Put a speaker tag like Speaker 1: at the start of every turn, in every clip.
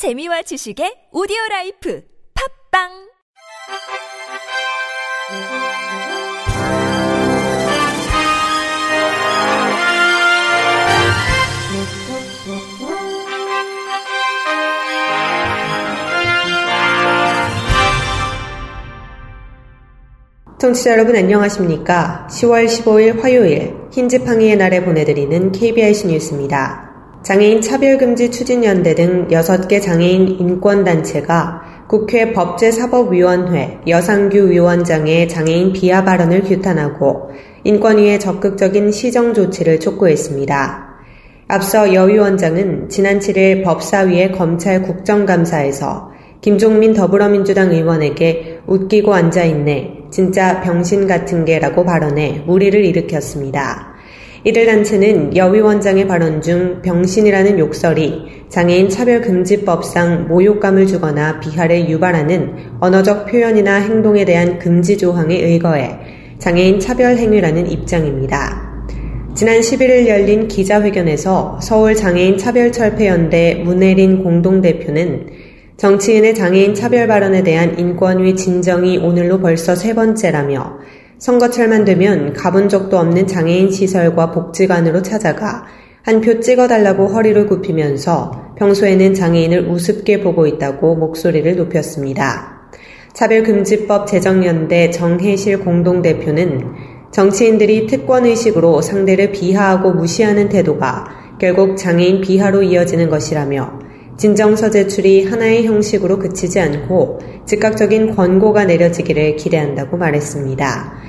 Speaker 1: 재미와 지식의 오디오 라이프 팟빵
Speaker 2: 청취자 여러분 안녕하십니까? 10월 15일 화요일 흰지팡이의 날에 보내드리는 KBIC 뉴스입니다. 장애인 차별금지 추진연대 등 6개 장애인 인권단체가 국회 법제사법위원회 여상규 위원장의 장애인 비하 발언을 규탄하고 인권위의 적극적인 시정 조치를 촉구했습니다. 앞서 여 위원장은 지난 7일 법사위의 검찰 국정감사에서 김종민 더불어민주당 의원에게 웃기고 앉아있네, 진짜 병신 같은 게라고 발언해 무리를 일으켰습니다. 이들 단체는 여 위 원장의 발언 중 병신이라는 욕설이 장애인 차별금지법상 모욕감을 주거나 비하를 유발하는 언어적 표현이나 행동에 대한 금지 조항에 의거해 장애인 차별 행위라는 입장입니다. 지난 11일 열린 기자회견에서 서울 장애인 차별철폐연대 문혜린 공동대표는 정치인의 장애인 차별 발언에 대한 인권위 진정이 오늘로 벌써 세 번째라며 선거철만 되면 가본 적도 없는 장애인 시설과 복지관으로 찾아가 한 표 찍어달라고 허리를 굽히면서 평소에는 장애인을 우습게 보고 있다고 목소리를 높였습니다. 차별금지법 제정연대 정혜실 공동대표는 정치인들이 특권의식으로 상대를 비하하고 무시하는 태도가 결국 장애인 비하로 이어지는 것이라며 진정서 제출이 하나의 형식으로 그치지 않고 즉각적인 권고가 내려지기를 기대한다고 말했습니다.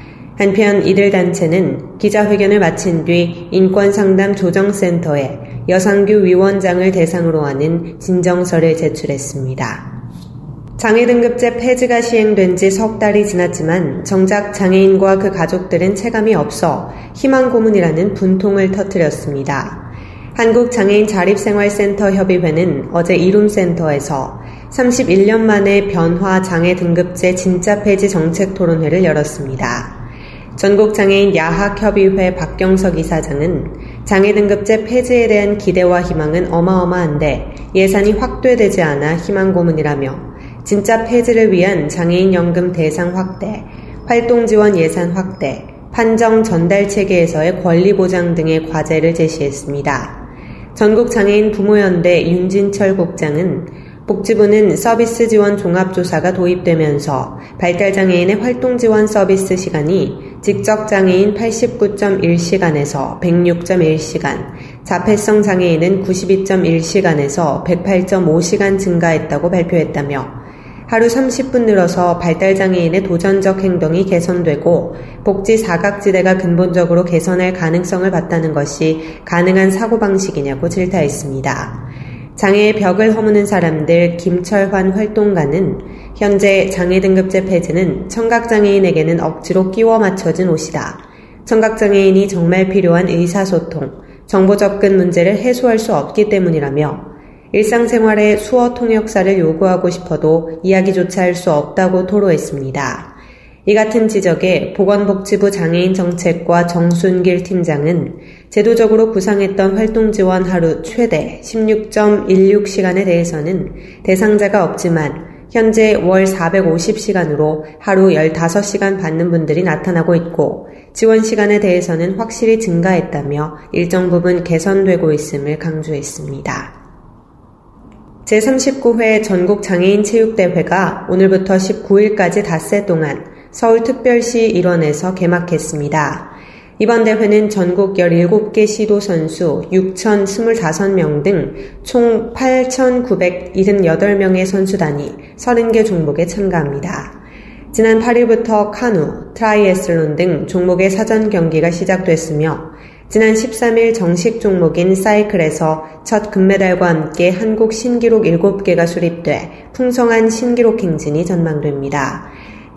Speaker 2: 한편 이들 단체는 기자회견을 마친 뒤 인권상담 조정센터에 여상규 위원장을 대상으로 하는 진정서를 제출했습니다. 장애 등급제 폐지가 시행된 지 석 달이 지났지만 정작 장애인과 그 가족들은 체감이 없어 희망 고문이라는 분통을 터뜨렸습니다. 한국장애인 자립생활센터 협의회는 어제 이룸센터에서 31년 만에 변화 장애 등급제 진짜 폐지 정책 토론회를 열었습니다. 전국장애인 야학협의회 박경석 이사장은 장애 등급제 폐지에 대한 기대와 희망은 어마어마한데 예산이 확대되지 않아 희망 고문이라며 진짜 폐지를 위한 장애인 연금 대상 확대, 활동 지원 예산 확대, 판정 전달 체계에서의 권리 보장 등의 과제를 제시했습니다. 전국장애인 부모연대 윤진철 국장은 복지부는 서비스 지원 종합조사가 도입되면서 발달장애인의 활동 지원 서비스 시간이 직접 장애인 89.1시간에서 106.1시간, 자폐성 장애인은 92.1시간에서 108.5시간 증가했다고 발표했다며 하루 30분 늘어서 발달장애인의 도전적 행동이 개선되고 복지 사각지대가 근본적으로 개선할 가능성을 봤다는 것이 가능한 사고방식이냐고 질타했습니다. 장애의 벽을 허무는 사람들 김철환 활동가는 현재 장애 등급제 폐지는 청각장애인에게는 억지로 끼워 맞춰진 옷이다. 청각장애인이 정말 필요한 의사소통, 정보 접근 문제를 해소할 수 없기 때문이라며 일상생활의 수어 통역사를 요구하고 싶어도 이야기조차 할 수 없다고 토로했습니다. 이 같은 지적에 보건복지부 장애인 정책과 정순길 팀장은 제도적으로 구상했던 활동 지원 하루 최대 16.16시간에 대해서는 대상자가 없지만 현재 월 450시간으로 하루 15시간 받는 분들이 나타나고 있고 지원 시간에 대해서는 확실히 증가했다며 일정 부분 개선되고 있음을 강조했습니다. 제39회 전국장애인 체육대회가 오늘부터 19일까지 닷새 동안 서울특별시 일원에서 개막했습니다. 이번 대회는 전국 17개 시도 선수 6,025명 등 총 8,978명의 선수단이 30개 종목에 참가합니다. 지난 8일부터 카누, 트라이애슬론 등 종목의 사전 경기가 시작됐으며 지난 13일 정식 종목인 사이클에서 첫 금메달과 함께 한국 신기록 7개가 수립돼 풍성한 신기록 행진이 전망됩니다.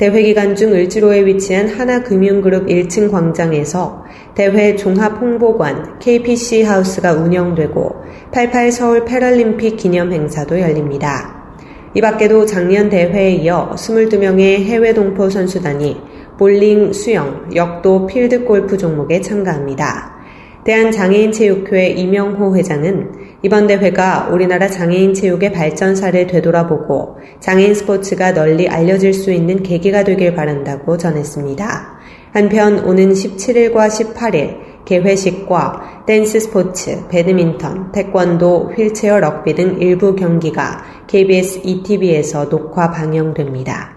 Speaker 2: 대회 기간 중 을지로에 위치한 하나금융그룹 1층 광장에서 대회 종합홍보관 KPC 하우스가 운영되고 88 서울 패럴림픽 기념 행사도 열립니다. 이 밖에도 작년 대회에 이어 22명의 해외 동포 선수단이 볼링, 수영, 역도, 필드 골프 종목에 참가합니다. 대한장애인체육회 이명호 회장은 이번 대회가 우리나라 장애인 체육의 발전사를 되돌아보고 장애인 스포츠가 널리 알려질 수 있는 계기가 되길 바란다고 전했습니다. 한편 오는 17일과 18일 개회식과 댄스 스포츠, 배드민턴, 태권도, 휠체어 럭비 등 일부 경기가 KBS ETV에서 녹화 방영됩니다.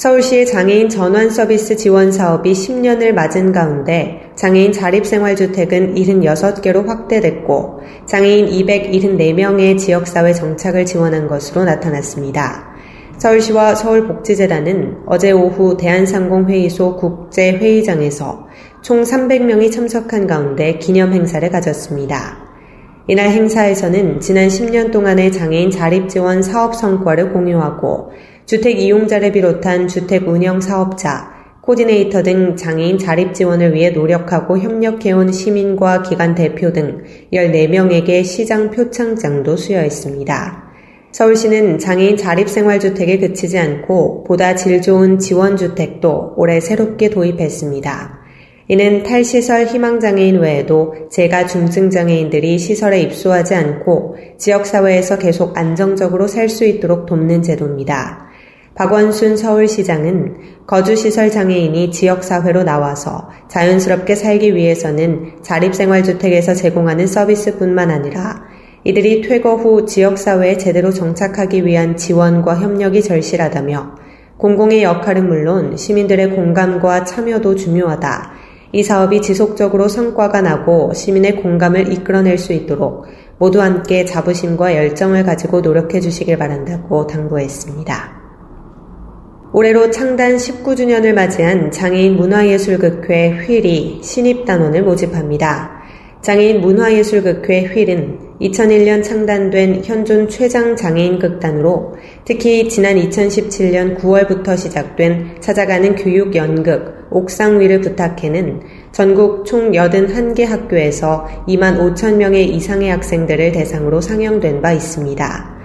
Speaker 2: 서울시의 장애인 전환 서비스 지원 사업이 10년을 맞은 가운데 장애인 자립생활주택은 76개로 확대됐고 장애인 274명의 지역사회 정착을 지원한 것으로 나타났습니다. 서울시와 서울복지재단은 어제 오후 대한상공회의소 국제회의장에서 총 300명이 참석한 가운데 기념 행사를 가졌습니다. 이날 행사에서는 지난 10년 동안의 장애인 자립지원 사업 성과를 공유하고 주택 이용자를 비롯한 주택 운영 사업자, 코디네이터 등 장애인 자립 지원을 위해 노력하고 협력해온 시민과 기관 대표 등 14명에게 시장 표창장도 수여했습니다. 서울시는 장애인 자립생활주택에 그치지 않고 보다 질 좋은 지원주택도 올해 새롭게 도입했습니다. 이는 탈시설 희망장애인 외에도 재가 중증장애인들이 시설에 입소하지 않고 지역사회에서 계속 안정적으로 살 수 있도록 돕는 제도입니다. 박원순 서울시장은 거주시설 장애인이 지역사회로 나와서 자연스럽게 살기 위해서는 자립생활주택에서 제공하는 서비스뿐만 아니라 이들이 퇴거 후 지역사회에 제대로 정착하기 위한 지원과 협력이 절실하다며 공공의 역할은 물론 시민들의 공감과 참여도 중요하다. 이 사업이 지속적으로 성과가 나고 시민의 공감을 이끌어낼 수 있도록 모두 함께 자부심과 열정을 가지고 노력해 주시길 바란다고 당부했습니다. 올해로 창단 19주년을 맞이한 장애인 문화예술극회 휠이 신입단원을 모집합니다. 장애인 문화예술극회 휠은 2001년 창단된 현존 최장 장애인 극단으로 특히 지난 2017년 9월부터 시작된 찾아가는 교육 연극 옥상 위를 부탁해는 전국 총 81개 학교에서 2만 5천 명의 이상의 학생들을 대상으로 상영된 바 있습니다.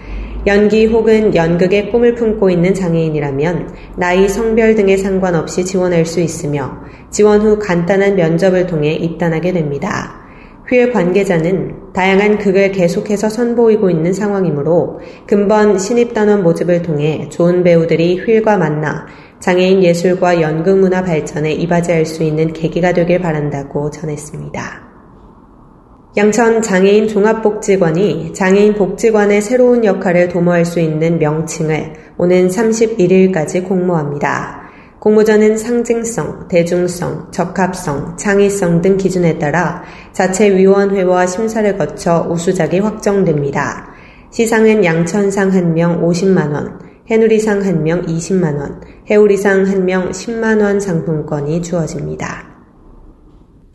Speaker 2: 연기 혹은 연극의 꿈을 품고 있는 장애인이라면 나이, 성별 등에 상관없이 지원할 수 있으며 지원 후 간단한 면접을 통해 입단하게 됩니다. 휠 관계자는 다양한 극을 계속해서 선보이고 있는 상황이므로 근본 신입단원 모집을 통해 좋은 배우들이 휠과 만나 장애인 예술과 연극 문화 발전에 이바지할 수 있는 계기가 되길 바란다고 전했습니다. 양천 장애인 종합복지관이 장애인 복지관의 새로운 역할을 도모할 수 있는 명칭을 오는 31일까지 공모합니다. 공모전은 상징성, 대중성, 적합성, 창의성 등 기준에 따라 자체 위원회와 심사를 거쳐 우수작이 확정됩니다. 시상은 양천상 1명 50만원, 해누리상 1명 20만원, 해우리상 1명 10만원 상품권이 주어집니다.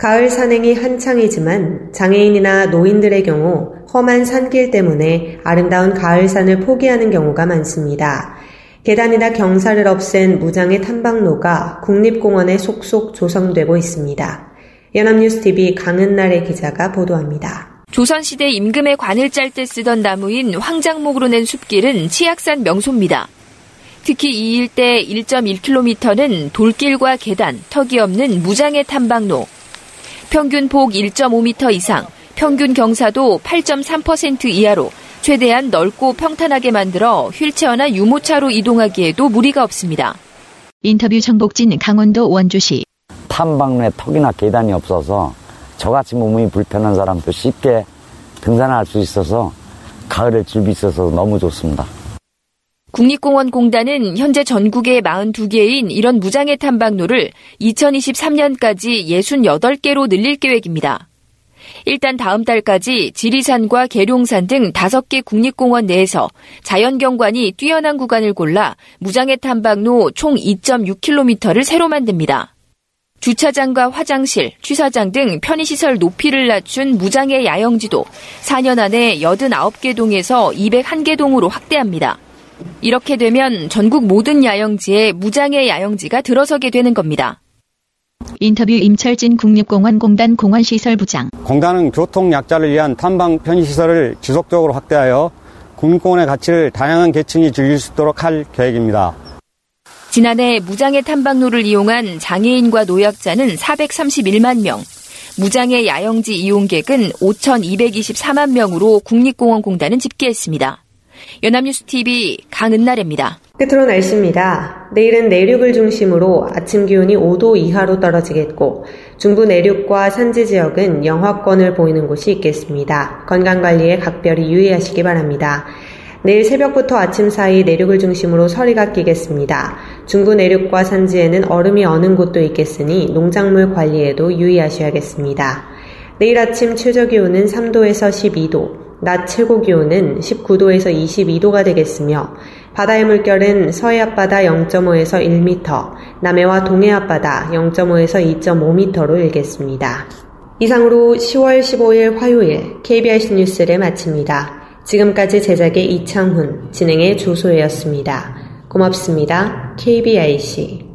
Speaker 2: 가을 산행이 한창이지만 장애인이나 노인들의 경우 험한 산길 때문에 아름다운 가을 산을 포기하는 경우가 많습니다. 계단이나 경사를 없앤 무장의 탐방로가 국립공원에 속속 조성되고 있습니다. 연합뉴스TV 강은날의 기자가 보도합니다.
Speaker 3: 조선시대 임금의 관을 짤 때 쓰던 나무인 황장목으로 낸 숲길은 치악산 명소입니다. 특히 이 일대 1.1km는 돌길과 계단, 턱이 없는 무장의 탐방로, 평균 폭 1.5m 이상, 평균 경사도 8.3% 이하로 최대한 넓고 평탄하게 만들어 휠체어나 유모차로 이동하기에도 무리가 없습니다.
Speaker 4: 인터뷰 정복진 강원도 원주시
Speaker 5: 탐방로에 턱이나 계단이 없어서 저같이 몸이 불편한 사람도 쉽게 등산할 수 있어서 가을에 줄비 있어서 너무 좋습니다.
Speaker 3: 국립공원공단은 현재 전국에 42개인 이런 무장애 탐방로를 2023년까지 68개로 늘릴 계획입니다. 일단 다음 달까지 지리산과 계룡산 등 5개 국립공원 내에서 자연경관이 뛰어난 구간을 골라 무장애 탐방로 총 2.6km를 새로 만듭니다. 주차장과 화장실, 취사장 등 편의시설 높이를 낮춘 무장애 야영지도 4년 안에 89개 동에서 201개 동으로 확대합니다. 이렇게 되면 전국 모든 야영지에 무장애 야영지가 들어서게 되는 겁니다.
Speaker 4: 인터뷰 임철진 국립공원공단 공원시설부장.
Speaker 6: 공단은 교통 약자를 위한 탐방 편의시설을 지속적으로 확대하여 국립공원의 가치를 다양한 계층이 즐길 수 있도록 할 계획입니다.
Speaker 3: 지난해 무장애 탐방로를 이용한 장애인과 노약자는 431만 명, 무장의 야영지 이용객은 5,224만 명으로 국립공원공단은 집계했습니다. 연합뉴스 TV 강은나래입니다.
Speaker 2: 끝으로 날씨입니다. 내일은 내륙을 중심으로 아침 기온이 5도 이하로 떨어지겠고 중부 내륙과 산지 지역은 영하권을 보이는 곳이 있겠습니다. 건강관리에 각별히 유의하시기 바랍니다. 내일 새벽부터 아침 사이 내륙을 중심으로 서리가 끼겠습니다. 중부 내륙과 산지에는 얼음이 어는 곳도 있겠으니 농작물 관리에도 유의하셔야겠습니다. 내일 아침 최저 기온은 3도에서 12도, 낮 최고 기온은 19도에서 22도가 되겠으며 바다의 물결은 서해 앞바다 0.5에서 1m, 남해와 동해 앞바다 0.5에서 2.5m로 일겠습니다. 이상으로 10월 15일 화요일 KBS 뉴스를 마칩니다. 지금까지 제작의 이창훈, 진행의 조소혜였습니다. 고맙습니다. KBIC